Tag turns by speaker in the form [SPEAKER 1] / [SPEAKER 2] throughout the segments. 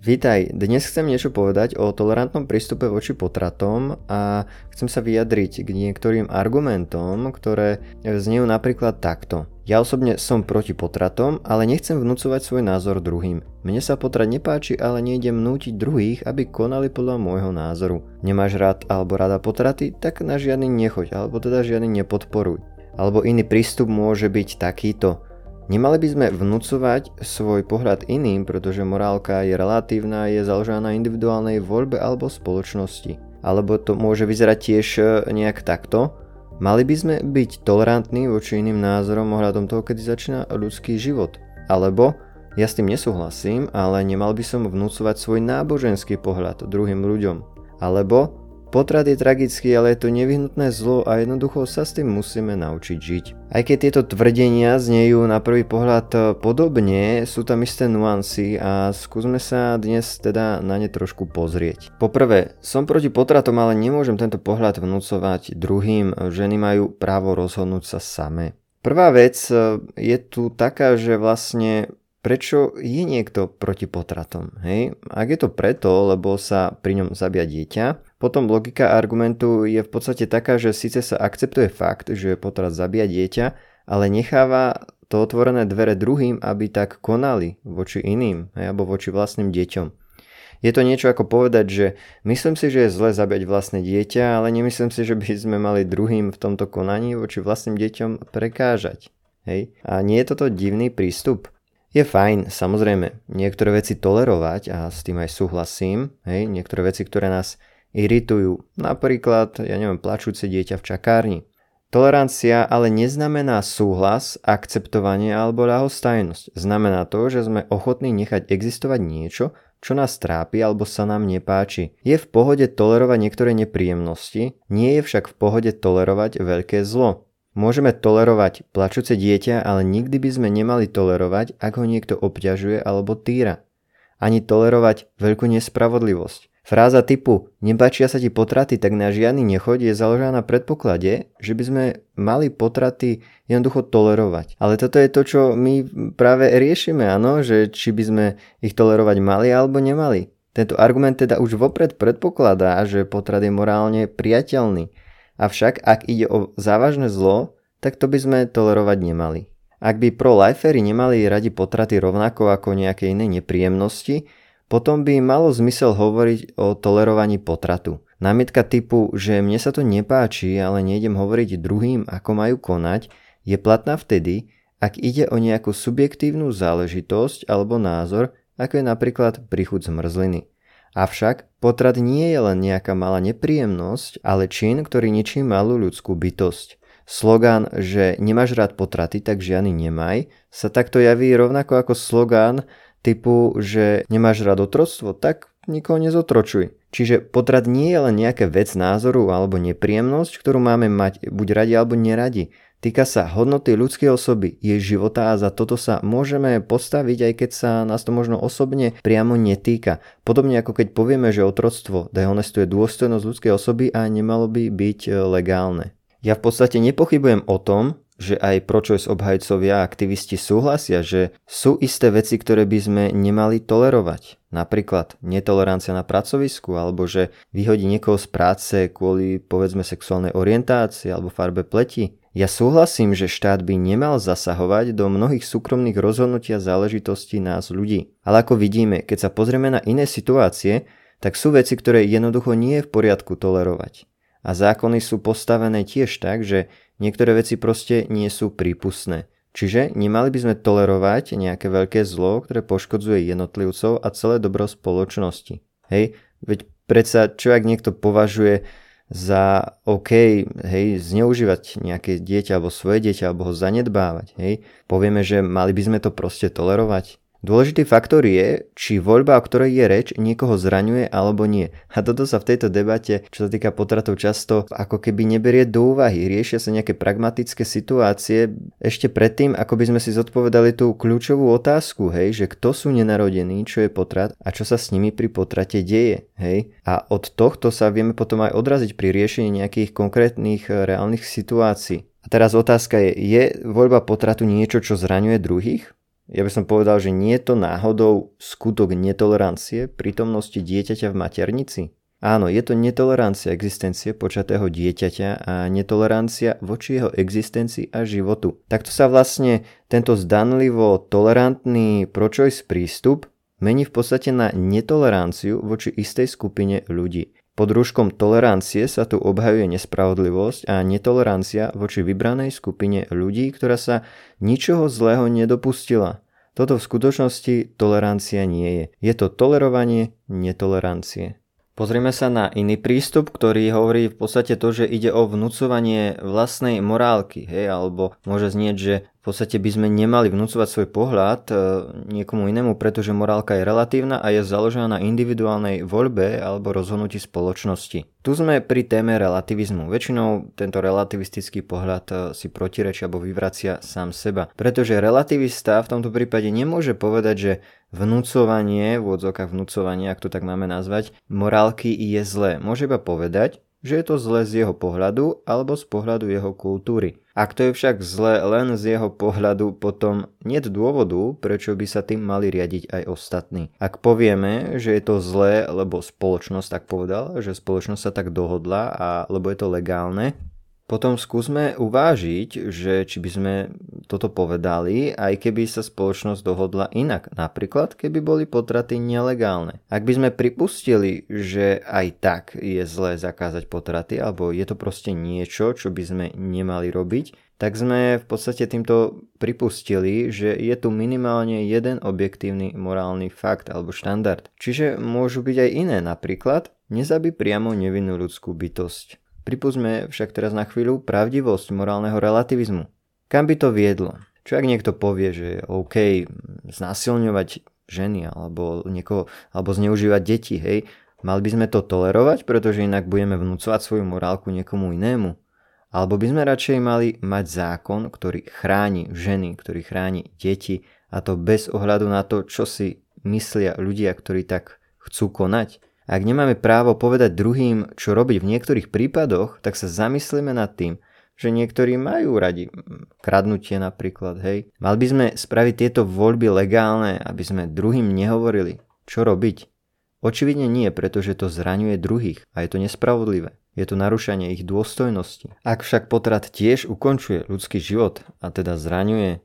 [SPEAKER 1] Vítaj, dnes chcem niečo povedať o tolerantnom prístupe voči potratom a chcem sa vyjadriť k niektorým argumentom, ktoré znejú napríklad takto. Ja osobne som proti potratom, ale nechcem vnúcovať svoj názor druhým. Mne sa potrat nepáči, ale nejdem nútiť druhých, aby konali podľa môjho názoru. Nemáš rád alebo rada potraty, tak na žiadny nechoď, alebo teda žiadny nepodporuj. Alebo iný prístup môže byť takýto. Nemali by sme vnúcovať svoj pohľad iným, pretože morálka je relatívna je založená na individuálnej voľbe alebo spoločnosti. Alebo to môže vyzerať tiež e, nejak takto. Mali by sme byť tolerantní voči iným názorom ohľadom toho, kedy začína ľudský život. Alebo ja s tým nesúhlasím, ale nemal by som vnúcovať svoj náboženský pohľad druhým ľuďom. Alebo Potrat je tragický, ale je to nevyhnutné zlo a jednoducho sa s tým musíme naučiť žiť. Aj keď tieto tvrdenia znejú na prvý pohľad e, podobne, sú tam isté nuancy a skúsme sa dnes teda na ne trošku pozrieť. Poprvé, som proti potratom, ale nemôžem tento pohľad vnúcovať druhým. Ženy majú právo rozhodnúť sa same. Prvá vec e, je tu taká, že vlastne prečo je niekto proti potratom. Hej? Ak je to preto, lebo sa pri ňom zabia dieťa, potom logika argumentu je v podstate taká, že síce sa akceptuje fakt, že potrat zabíja dieťa, ale necháva to otvorené dvere druhým, aby tak konali voči iným, alebo voči vlastným deťom. Je to niečo ako povedať, že myslím si, že je zle zabiať vlastné dieťa, ale nemyslím si, že by sme mali druhým v tomto konaní voči vlastným deťom prekážať. Hej? A nie je toto divný prístup? Je fajn, samozrejme, niektoré veci tolerovať a s tým aj súhlasím, hej, niektoré veci, ktoré nás iritujú, napríklad, ja neviem, plačúce dieťa v čakárni. Tolerancia ale neznamená súhlas, akceptovanie alebo ľahostajnosť. Znamená to, že sme ochotní nechať existovať niečo, čo nás trápi alebo sa nám nepáči. Je v pohode tolerovať niektoré nepríjemnosti, nie je však v pohode tolerovať veľké zlo. Môžeme tolerovať plačúce dieťa, ale nikdy by sme nemali tolerovať, ak ho niekto obťažuje alebo týra. Ani tolerovať veľkú nespravodlivosť. Fráza typu nebačia sa ti potraty, tak na žiadny nechoď je založená na predpoklade, že by sme mali potraty jednoducho tolerovať. Ale toto je to, čo my práve riešime, áno, že či by sme ich tolerovať mali alebo nemali. Tento argument teda už vopred predpokladá, že potrat je morálne priateľný. Avšak ak ide o závažné zlo, tak to by sme tolerovať nemali. Ak by pro-lifery nemali radi potraty rovnako ako nejaké iné nepríjemnosti, potom by malo zmysel hovoriť o tolerovaní potratu. Námietka typu, že mne sa to nepáči, ale nejdem hovoriť druhým, ako majú konať, je platná vtedy, ak ide o nejakú subjektívnu záležitosť alebo názor, ako je napríklad príchuť zmrzliny. Avšak potrat nie je len nejaká malá nepríjemnosť, ale čin, ktorý ničí malú ľudskú bytosť. Slogán, že nemáš rád potraty, tak žiadny nemaj, sa takto javí rovnako ako slogán typu, že nemáš rád otroctvo, tak nikoho nezotročuj. Čiže potrat nie je len nejaká vec názoru alebo nepríjemnosť, ktorú máme mať buď radi alebo neradi. Týka sa hodnoty ľudskej osoby, jej života a za toto sa môžeme postaviť, aj keď sa nás to možno osobne priamo netýka. Podobne ako keď povieme, že otroctvo dehonestuje dôstojnosť ľudskej osoby a nemalo by byť e, legálne. Ja v podstate nepochybujem o tom, že aj pročojs obhajcovia a aktivisti súhlasia, že sú isté veci, ktoré by sme nemali tolerovať. Napríklad netolerancia na pracovisku, alebo že vyhodí niekoho z práce kvôli povedzme sexuálnej orientácii alebo farbe pleti. Ja súhlasím, že štát by nemal zasahovať do mnohých súkromných rozhodnutí a záležitostí nás ľudí. Ale ako vidíme, keď sa pozrieme na iné situácie, tak sú veci, ktoré jednoducho nie je v poriadku tolerovať. A zákony sú postavené tiež tak, že niektoré veci proste nie sú prípustné. Čiže nemali by sme tolerovať nejaké veľké zlo, ktoré poškodzuje jednotlivcov a celé dobro spoločnosti. Hej, veď predsa čo ak niekto považuje za OK, hej, zneužívať nejaké dieťa alebo svoje dieťa alebo ho zanedbávať, hej. Povieme, že mali by sme to proste tolerovať. Dôležitý faktor je, či voľba, o ktorej je reč, niekoho zraňuje alebo nie. A toto sa v tejto debate, čo sa týka potratov, často ako keby neberie do úvahy. Riešia sa nejaké pragmatické situácie ešte predtým, ako by sme si zodpovedali tú kľúčovú otázku, hej, že kto sú nenarodení, čo je potrat a čo sa s nimi pri potrate deje. Hej. A od tohto sa vieme potom aj odraziť pri riešení nejakých konkrétnych eh, reálnych situácií. A teraz otázka je, je voľba potratu niečo, čo zraňuje druhých? Ja by som povedal, že nie je to náhodou skutok netolerancie prítomnosti dieťaťa v maternici. Áno, je to netolerancia existencie počatého dieťaťa a netolerancia voči jeho existencii a životu. Takto sa vlastne tento zdanlivo tolerantný pro-choice prístup mení v podstate na netoleranciu voči istej skupine ľudí. Pod rúškom tolerancie sa tu obhajuje nespravodlivosť a netolerancia voči vybranej skupine ľudí, ktorá sa ničoho zlého nedopustila. Toto v skutočnosti tolerancia nie je. Je to tolerovanie netolerancie. Pozrieme sa na iný prístup, ktorý hovorí v podstate to, že ide o vnúcovanie vlastnej morálky, hej, alebo môže znieť, že v podstate by sme nemali vnúcovať svoj pohľad e, niekomu inému, pretože morálka je relatívna a je založená na individuálnej voľbe alebo rozhodnutí spoločnosti. Tu sme pri téme relativizmu. Väčšinou tento relativistický pohľad e, si protirečí alebo vyvracia sám seba. Pretože relativista v tomto prípade nemôže povedať, že vnúcovanie, v odzokách vnúcovanie, ak to tak máme nazvať, morálky je zlé. Môže iba povedať, že je to zle z jeho pohľadu alebo z pohľadu jeho kultúry. Ak to je však zle len z jeho pohľadu, potom nie dôvodu, prečo by sa tým mali riadiť aj ostatní. Ak povieme, že je to zlé, lebo spoločnosť tak povedala, že spoločnosť sa tak dohodla a lebo je to legálne, potom skúsme uvážiť, že či by sme toto povedali, aj keby sa spoločnosť dohodla inak. Napríklad, keby boli potraty nelegálne. Ak by sme pripustili, že aj tak je zlé zakázať potraty, alebo je to proste niečo, čo by sme nemali robiť, tak sme v podstate týmto pripustili, že je tu minimálne jeden objektívny morálny fakt alebo štandard. Čiže môžu byť aj iné, napríklad nezabí priamo nevinnú ľudskú bytosť. Pripustme však teraz na chvíľu pravdivosť morálneho relativizmu. Kam by to viedlo? Čo ak niekto povie, že je OK znásilňovať ženy alebo, niekoho, alebo zneužívať deti, hej, mali by sme to tolerovať, pretože inak budeme vnúcovať svoju morálku niekomu inému. Alebo by sme radšej mali mať zákon, ktorý chráni ženy, ktorý chráni deti a to bez ohľadu na to, čo si myslia ľudia, ktorí tak chcú konať. Ak nemáme právo povedať druhým, čo robiť v niektorých prípadoch, tak sa zamyslíme nad tým, že niektorí majú radi kradnutie napríklad, hej. Mal by sme spraviť tieto voľby legálne, aby sme druhým nehovorili, čo robiť. Očividne nie, pretože to zraňuje druhých a je to nespravodlivé. Je to narušanie ich dôstojnosti. Ak však potrat tiež ukončuje ľudský život a teda zraňuje e,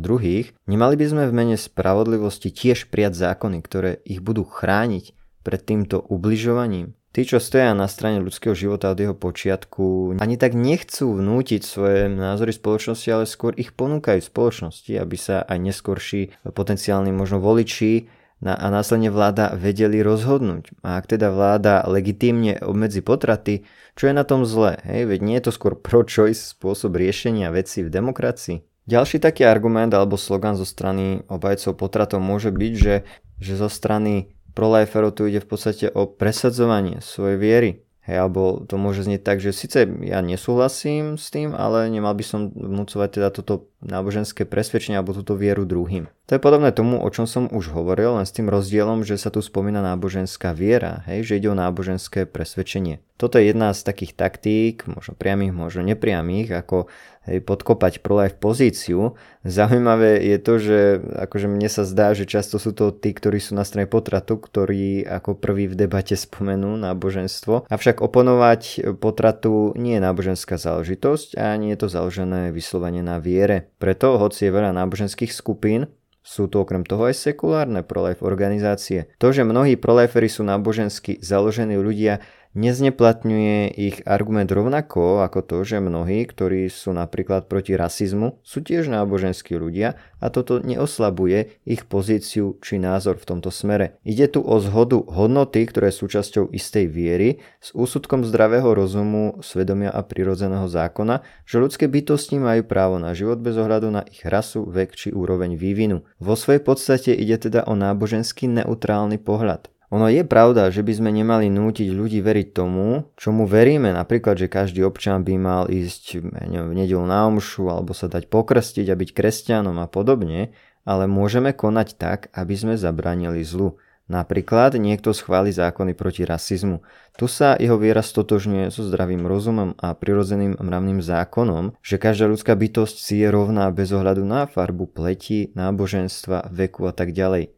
[SPEAKER 1] druhých, nemali by sme v mene spravodlivosti tiež prijať zákony, ktoré ich budú chrániť pred týmto ubližovaním. Tí, čo stoja na strane ľudského života od jeho počiatku, ani tak nechcú vnútiť svoje názory spoločnosti, ale skôr ich ponúkajú spoločnosti, aby sa aj neskorší potenciálni možno voliči a následne vláda vedeli rozhodnúť. A ak teda vláda legitímne obmedzi potraty, čo je na tom zlé? Hej? Veď nie je to skôr pro-choice spôsob riešenia veci v demokracii. Ďalší taký argument alebo slogan zo strany obajcov potratov môže byť, že, že zo strany proliferov tu ide v podstate o presadzovanie svojej viery. Hej, alebo to môže znieť tak, že síce ja nesúhlasím s tým, ale nemal by som vnúcovať teda toto náboženské presvedčenie alebo túto vieru druhým. To je podobné tomu, o čom som už hovoril, len s tým rozdielom, že sa tu spomína náboženská viera, hej, že ide o náboženské presvedčenie. Toto je jedna z takých taktík, možno priamých, možno nepriamých, ako hej, podkopať pro-life pozíciu. Zaujímavé je to, že akože mne sa zdá, že často sú to tí, ktorí sú na strane potratu, ktorí ako prvý v debate spomenú náboženstvo. Avšak oponovať potratu nie je náboženská záležitosť a nie je to založené vyslovene na viere. Preto, hoci je veľa náboženských skupín, sú tu okrem toho aj sekulárne pro-life organizácie. To, že mnohí prolifery sú nábožensky založení ľudia, nezneplatňuje ich argument rovnako ako to, že mnohí, ktorí sú napríklad proti rasizmu, sú tiež náboženskí ľudia a toto neoslabuje ich pozíciu či názor v tomto smere. Ide tu o zhodu hodnoty, ktoré sú súčasťou istej viery s úsudkom zdravého rozumu, svedomia a prirodzeného zákona, že ľudské bytosti majú právo na život bez ohľadu na ich rasu, vek či úroveň vývinu. Vo svojej podstate ide teda o nábožensky neutrálny pohľad. Ono je pravda, že by sme nemali nútiť ľudí veriť tomu, čomu veríme, napríklad, že každý občan by mal ísť v nedelu na omšu alebo sa dať pokrstiť a byť kresťanom a podobne, ale môžeme konať tak, aby sme zabranili zlu. Napríklad niekto schváli zákony proti rasizmu. Tu sa jeho viera stotožňuje so zdravým rozumom a prirodzeným mravným zákonom, že každá ľudská bytosť si je rovná bez ohľadu na farbu pleti, náboženstva, veku a tak ďalej.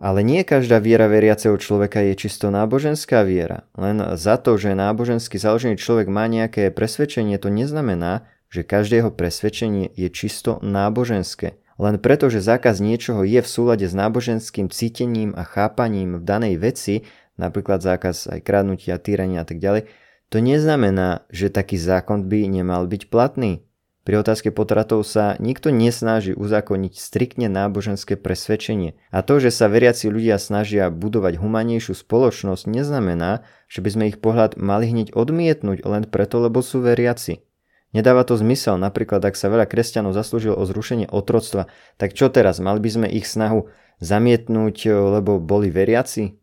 [SPEAKER 1] Ale nie každá viera veriaceho človeka je čisto náboženská viera. Len za to, že nábožensky založený človek má nejaké presvedčenie, to neznamená, že každé jeho presvedčenie je čisto náboženské. Len preto, že zákaz niečoho je v súlade s náboženským cítením a chápaním v danej veci, napríklad zákaz aj kradnutia, týrania a tak ďalej, to neznamená, že taký zákon by nemal byť platný. Pri otázke potratov sa nikto nesnaží uzákoniť striktne náboženské presvedčenie. A to, že sa veriaci ľudia snažia budovať humanejšiu spoločnosť, neznamená, že by sme ich pohľad mali hneď odmietnúť len preto, lebo sú veriaci. Nedáva to zmysel, napríklad ak sa veľa kresťanov zaslúžil o zrušenie otroctva, tak čo teraz, mali by sme ich snahu zamietnúť, lebo boli veriaci?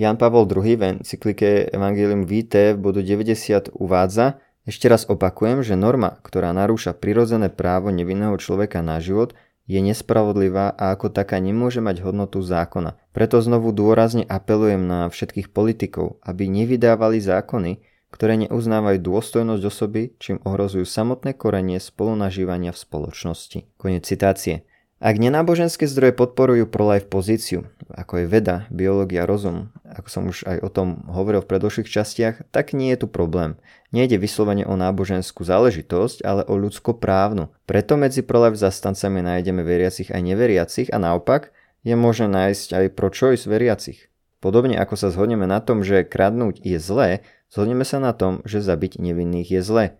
[SPEAKER 1] Jan Pavol II v encyklike Evangelium Vitae v bodu 90 uvádza, ešte raz opakujem, že norma, ktorá narúša prirodzené právo nevinného človeka na život, je nespravodlivá a ako taká nemôže mať hodnotu zákona. Preto znovu dôrazne apelujem na všetkých politikov, aby nevydávali zákony, ktoré neuznávajú dôstojnosť osoby, čím ohrozujú samotné korenie spolunažívania v spoločnosti. Konec citácie. Ak nenáboženské zdroje podporujú pro-life pozíciu, ako je veda, biológia, rozum, ako som už aj o tom hovoril v predošlých častiach, tak nie je tu problém. Nejde vyslovene o náboženskú záležitosť, ale o ľudskoprávnu. Preto medzi pro-life zastancami nájdeme veriacich aj neveriacich a naopak je možné nájsť aj pro-choice veriacich. Podobne ako sa zhodneme na tom, že kradnúť je zlé, Zhodneme sa na tom, že zabiť nevinných je zlé.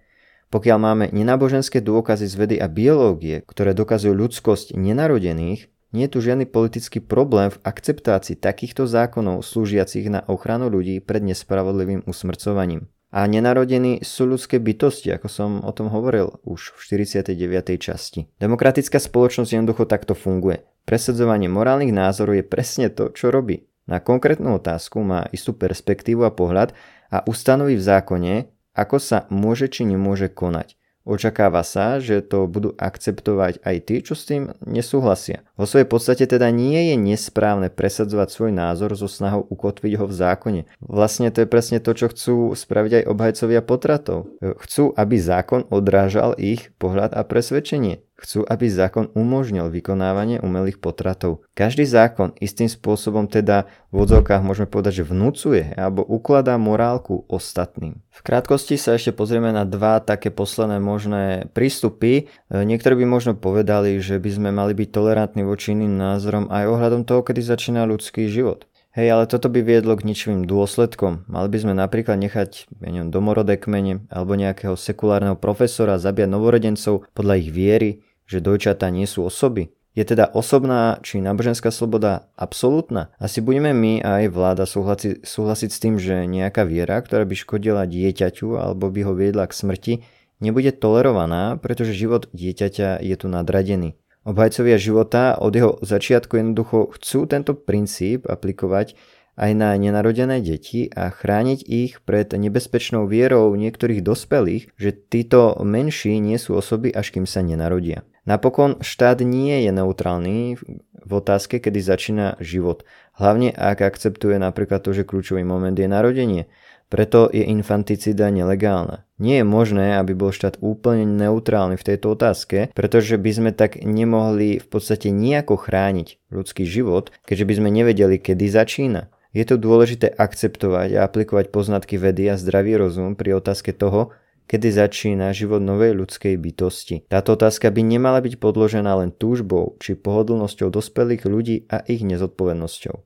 [SPEAKER 1] Pokiaľ máme nenáboženské dôkazy z vedy a biológie, ktoré dokazujú ľudskosť nenarodených, nie je tu žiadny politický problém v akceptácii takýchto zákonov slúžiacich na ochranu ľudí pred nespravodlivým usmrcovaním. A nenarodení sú ľudské bytosti, ako som o tom hovoril už v 49. časti. Demokratická spoločnosť jednoducho takto funguje. Presadzovanie morálnych názorov je presne to, čo robí. Na konkrétnu otázku má istú perspektívu a pohľad a ustanoví v zákone, ako sa môže či nemôže konať. Očakáva sa, že to budú akceptovať aj tí, čo s tým nesúhlasia. Vo svojej podstate teda nie je nesprávne presadzovať svoj názor so snahou ukotviť ho v zákone. Vlastne to je presne to, čo chcú spraviť aj obhajcovia potratov. Chcú, aby zákon odrážal ich pohľad a presvedčenie. Chcú, aby zákon umožnil vykonávanie umelých potratov. Každý zákon istým spôsobom teda v odzovkách môžeme povedať, že vnúcuje alebo ukladá morálku ostatným. V krátkosti sa ešte pozrieme na dva také posledné možné prístupy. E, niektorí by možno povedali, že by sme mali byť tolerantní voči iným názorom aj ohľadom toho, kedy začína ľudský život. Hej, ale toto by viedlo k ničivým dôsledkom. Mali by sme napríklad nechať ja neviem, domorodé kmene alebo nejakého sekulárneho profesora zabíjať novorodencov podľa ich viery, že dojčatá nie sú osoby? Je teda osobná či náboženská sloboda absolútna? Asi budeme my a aj vláda súhlasiť, súhlasiť s tým, že nejaká viera, ktorá by škodila dieťaťu alebo by ho viedla k smrti, nebude tolerovaná, pretože život dieťaťa je tu nadradený. Obhajcovia života od jeho začiatku jednoducho chcú tento princíp aplikovať aj na nenarodené deti a chrániť ich pred nebezpečnou vierou niektorých dospelých, že títo menší nie sú osoby, až kým sa nenarodia. Napokon štát nie je neutrálny v otázke, kedy začína život. Hlavne ak akceptuje napríklad to, že kľúčový moment je narodenie. Preto je infanticida nelegálna. Nie je možné, aby bol štát úplne neutrálny v tejto otázke, pretože by sme tak nemohli v podstate nejako chrániť ľudský život, keďže by sme nevedeli, kedy začína. Je to dôležité akceptovať a aplikovať poznatky vedy a zdravý rozum pri otázke toho, kedy začína život novej ľudskej bytosti. Táto otázka by nemala byť podložená len túžbou či pohodlnosťou dospelých ľudí a ich nezodpovednosťou.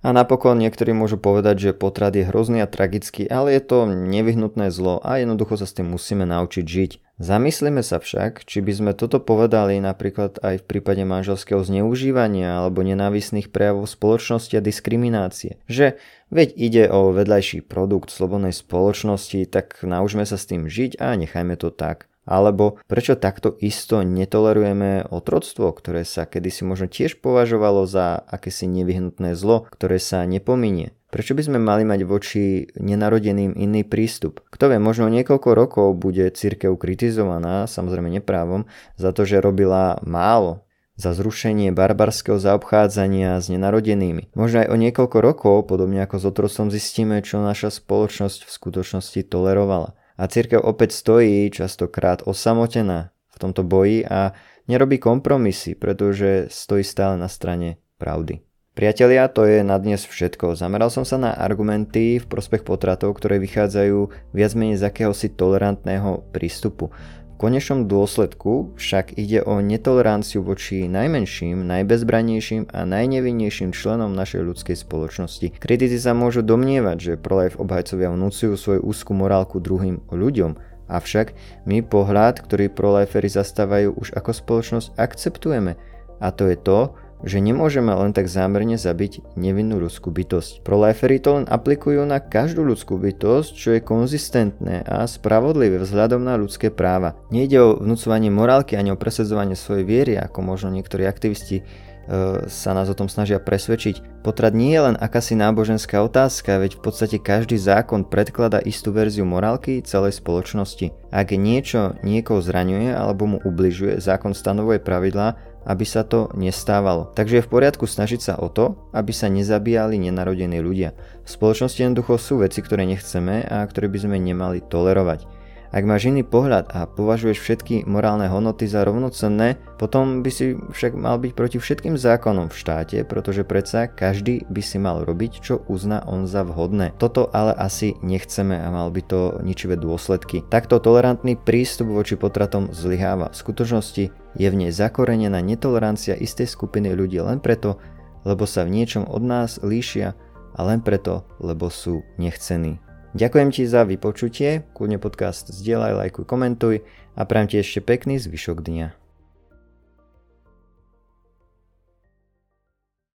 [SPEAKER 1] A napokon niektorí môžu povedať, že potrat je hrozný a tragický, ale je to nevyhnutné zlo a jednoducho sa s tým musíme naučiť žiť. Zamyslíme sa však, či by sme toto povedali napríklad aj v prípade manželského zneužívania alebo nenávisných prejavov spoločnosti a diskriminácie. Že veď ide o vedľajší produkt slobodnej spoločnosti, tak naučme sa s tým žiť a nechajme to tak. Alebo prečo takto isto netolerujeme otroctvo, ktoré sa kedysi možno tiež považovalo za akési nevyhnutné zlo, ktoré sa nepominie. Prečo by sme mali mať voči nenarodeným iný prístup? Kto vie, možno niekoľko rokov bude církev kritizovaná, samozrejme neprávom, za to, že robila málo za zrušenie barbarského zaobchádzania s nenarodenými. Možno aj o niekoľko rokov, podobne ako s otrosom, zistíme, čo naša spoločnosť v skutočnosti tolerovala. A církev opäť stojí častokrát osamotená v tomto boji a nerobí kompromisy, pretože stojí stále na strane pravdy. Priatelia, to je na dnes všetko. Zameral som sa na argumenty v prospech potratov, ktoré vychádzajú viac menej z akéhosi tolerantného prístupu. V konečnom dôsledku však ide o netoleranciu voči najmenším, najbezbranejším a najnevinnejším členom našej ľudskej spoločnosti. Kritici sa môžu domnievať, že pro-life obhajcovia vnúcujú svoju úzku morálku druhým ľuďom, avšak my pohľad, ktorý pro-lifery zastávajú už ako spoločnosť akceptujeme a to je to, že nemôžeme len tak zámerne zabiť nevinnú ľudskú bytosť. Prolifery to len aplikujú na každú ľudskú bytosť, čo je konzistentné a spravodlivé vzhľadom na ľudské práva. Nejde o vnúcovanie morálky ani o presadzovanie svojej viery, ako možno niektorí aktivisti e, sa nás o tom snažia presvedčiť. Potrat nie je len akási náboženská otázka, veď v podstate každý zákon predklada istú verziu morálky celej spoločnosti. Ak niečo niekoho zraňuje alebo mu ubližuje, zákon stanovuje pravidlá, aby sa to nestávalo. Takže je v poriadku snažiť sa o to, aby sa nezabíjali nenarodení ľudia. V spoločnosti jednoducho sú veci, ktoré nechceme a ktoré by sme nemali tolerovať. Ak máš iný pohľad a považuješ všetky morálne hodnoty za rovnocenné, potom by si však mal byť proti všetkým zákonom v štáte, pretože predsa každý by si mal robiť, čo uzná on za vhodné. Toto ale asi nechceme a mal by to ničivé dôsledky. Takto tolerantný prístup voči potratom zlyháva. V skutočnosti je v nej zakorenená netolerancia istej skupiny ľudí len preto, lebo sa v niečom od nás líšia a len preto, lebo sú nechcení. Ďakujem ti za vypočutie, kľudne podcast zdieľaj, lajkuj, komentuj a prajem ti ešte pekný zvyšok dňa.